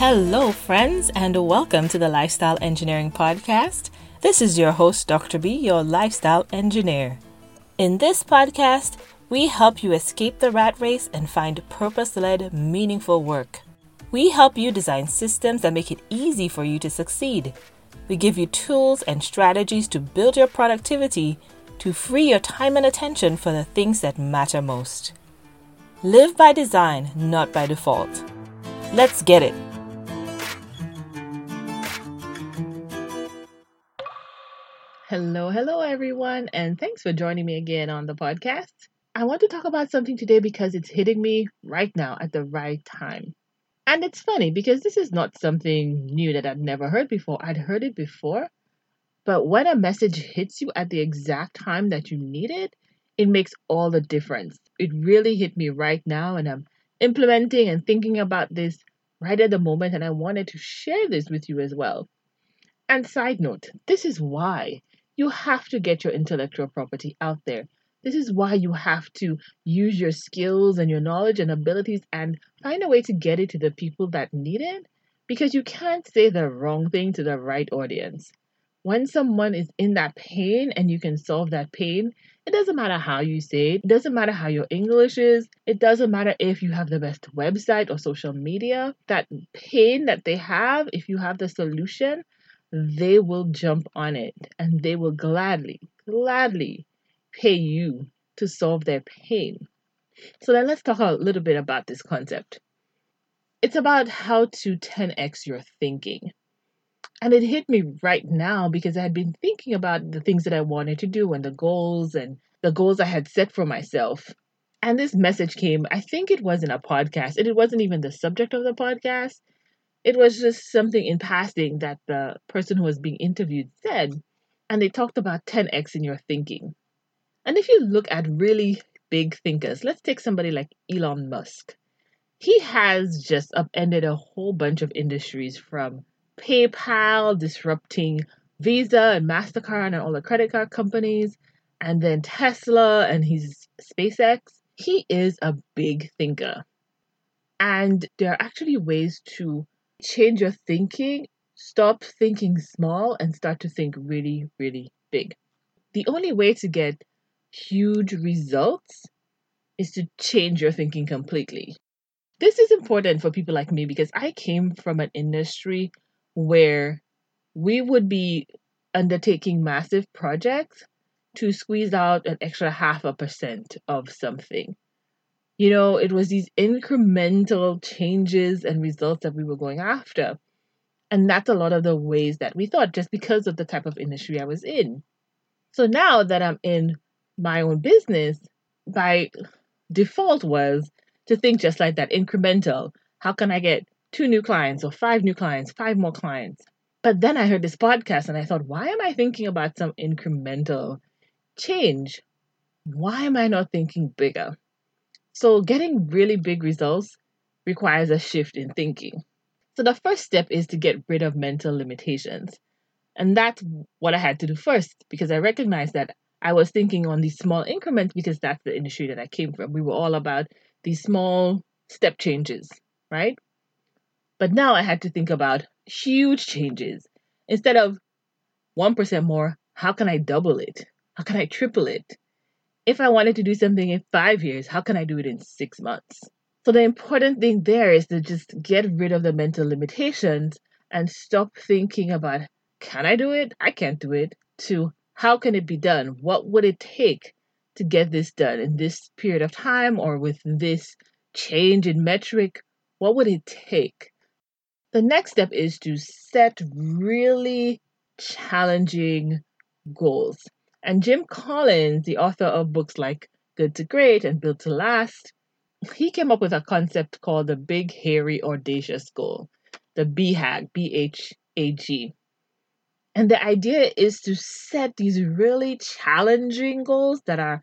Hello, friends, and welcome to the Lifestyle Engineering Podcast. This is your host, Dr. B, your lifestyle engineer. In this podcast, we help you escape the rat race and find purpose led, meaningful work. We help you design systems that make it easy for you to succeed. We give you tools and strategies to build your productivity to free your time and attention for the things that matter most. Live by design, not by default. Let's get it. Hello, hello, everyone, and thanks for joining me again on the podcast. I want to talk about something today because it's hitting me right now at the right time. And it's funny because this is not something new that I'd never heard before. I'd heard it before, but when a message hits you at the exact time that you need it, it makes all the difference. It really hit me right now, and I'm implementing and thinking about this right at the moment, and I wanted to share this with you as well. And side note, this is why you have to get your intellectual property out there. This is why you have to use your skills and your knowledge and abilities and find a way to get it to the people that need it because you can't say the wrong thing to the right audience. When someone is in that pain and you can solve that pain, it doesn't matter how you say it, it doesn't matter how your English is, it doesn't matter if you have the best website or social media. That pain that they have, if you have the solution, they will jump on it and they will gladly, gladly pay you to solve their pain. So then let's talk a little bit about this concept. It's about how to 10x your thinking. And it hit me right now because I had been thinking about the things that I wanted to do and the goals and the goals I had set for myself. And this message came, I think it was in a podcast, and it wasn't even the subject of the podcast, it was just something in passing that the person who was being interviewed said. And they talked about 10x in your thinking. And if you look at really big thinkers, let's take somebody like Elon Musk. He has just upended a whole bunch of industries from PayPal disrupting Visa and MasterCard and all the credit card companies, and then Tesla and his SpaceX. He is a big thinker. And there are actually ways to change your thinking, stop thinking small and start to think really, really big. The only way to get huge results is to change your thinking completely. This is important for people like me because I came from an industry where we would be undertaking massive projects to squeeze out an extra half a percent of something you know, it was these incremental changes and results that we were going after. And that's a lot of the ways that we thought, just because of the type of industry I was in. So now that I'm in my own business, by default was to think just like that incremental. How can I get two new clients or five new clients, five more clients? But then I heard this podcast and I thought, why am I thinking about some incremental change? Why am I not thinking bigger? So, getting really big results requires a shift in thinking. So, the first step is to get rid of mental limitations. And that's what I had to do first because I recognized that I was thinking on these small increments because that's the industry that I came from. We were all about these small step changes, right? But now I had to think about huge changes. Instead of 1% more, how can I double it? How can I triple it? If I wanted to do something in five years, how can I do it in six months? So the important thing there is to just get rid of the mental limitations and stop thinking about, can I do it? I can't do it, to how can it be done? What would it take to get this done in this period of time or with this change in metric? What would it take? The next step is to set really challenging goals. And Jim Collins, the author of books like Good to Great and Built to Last, he came up with a concept called the Big Hairy Audacious Goal, the BHAG, B H A G. And the idea is to set these really challenging goals that are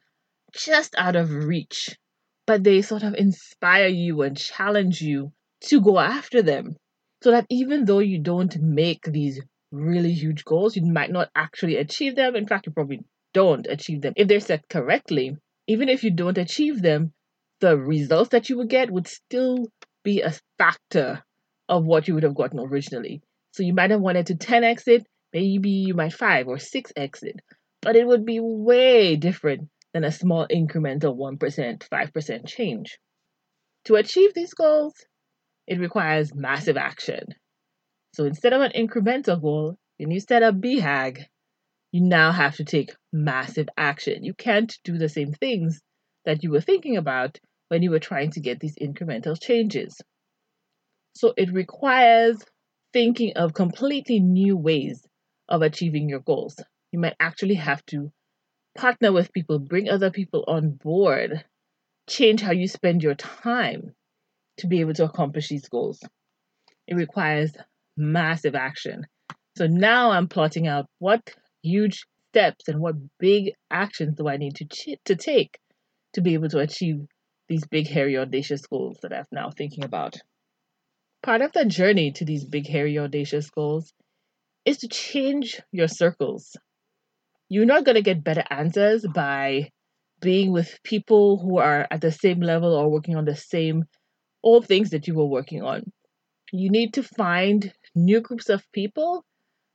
just out of reach, but they sort of inspire you and challenge you to go after them. So that even though you don't make these really huge goals, you might not actually achieve them. In fact, you probably don't achieve them. If they're set correctly, even if you don't achieve them, the results that you would get would still be a factor of what you would have gotten originally. So you might have wanted to 10x it, maybe you might 5 or 6x it, but it would be way different than a small incremental 1%, 5% change. To achieve these goals, it requires massive action. So instead of an incremental goal, when you set up BHAG, you now have to take massive action. You can't do the same things that you were thinking about when you were trying to get these incremental changes. So it requires thinking of completely new ways of achieving your goals. You might actually have to partner with people, bring other people on board, change how you spend your time to be able to accomplish these goals. It requires massive action. So now I'm plotting out what huge steps and what big actions do I need to ch- to take to be able to achieve these big hairy audacious goals that I'm now thinking about. Part of the journey to these big hairy audacious goals is to change your circles. You're not going to get better answers by being with people who are at the same level or working on the same old things that you were working on. You need to find new groups of people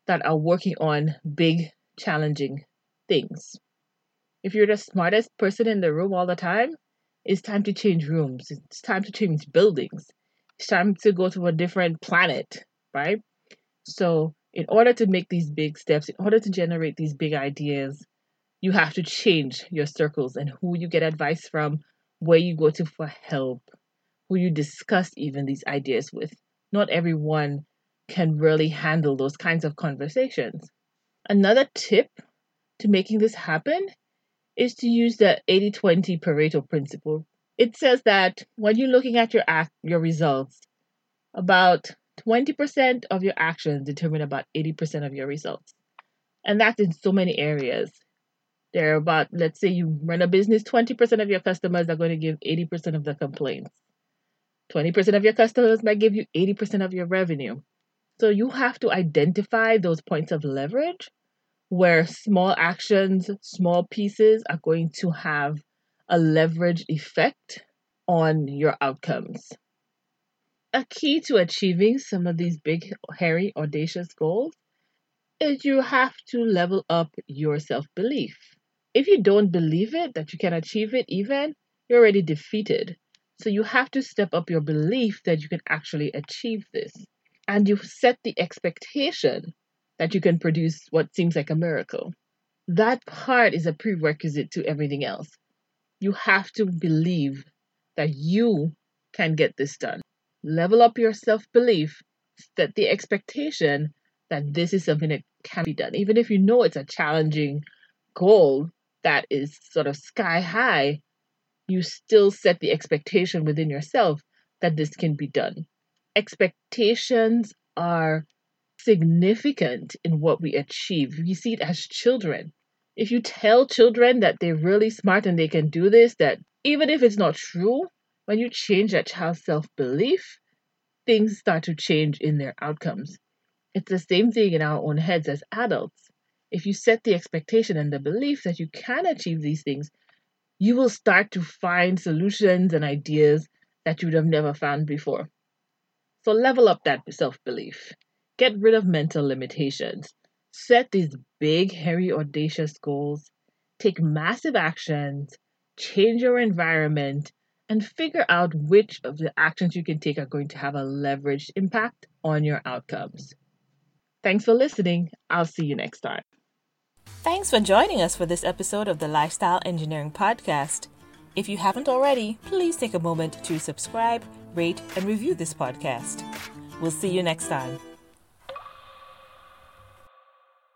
that are working on big, challenging things. If you're the smartest person in the room all the time, it's time to change rooms. It's time to change buildings. It's time to go to a different planet, right? So, in order to make these big steps, in order to generate these big ideas, you have to change your circles and who you get advice from, where you go to for help, who you discuss even these ideas with. Not everyone can really handle those kinds of conversations. Another tip to making this happen is to use the 80-20 Pareto principle. It says that when you're looking at your act, your results, about 20% of your actions determine about 80% of your results. And that's in so many areas. There are about, let's say you run a business, 20% of your customers are going to give 80% of the complaints. 20% of your customers might give you 80% of your revenue. So you have to identify those points of leverage where small actions, small pieces are going to have a leverage effect on your outcomes. A key to achieving some of these big, hairy, audacious goals is you have to level up your self belief. If you don't believe it, that you can achieve it, even, you're already defeated. So you have to step up your belief that you can actually achieve this. And you set the expectation that you can produce what seems like a miracle. That part is a prerequisite to everything else. You have to believe that you can get this done. Level up your self belief, set the expectation that this is something that can be done. Even if you know it's a challenging goal that is sort of sky high, you still set the expectation within yourself that this can be done. Expectations are significant in what we achieve. We see it as children. If you tell children that they're really smart and they can do this, that even if it's not true, when you change that child's self belief, things start to change in their outcomes. It's the same thing in our own heads as adults. If you set the expectation and the belief that you can achieve these things, you will start to find solutions and ideas that you would have never found before. So level up that self belief. Get rid of mental limitations. Set these big, hairy, audacious goals. Take massive actions. Change your environment and figure out which of the actions you can take are going to have a leveraged impact on your outcomes. Thanks for listening. I'll see you next time. Thanks for joining us for this episode of the Lifestyle Engineering Podcast. If you haven't already, please take a moment to subscribe, rate, and review this podcast. We'll see you next time.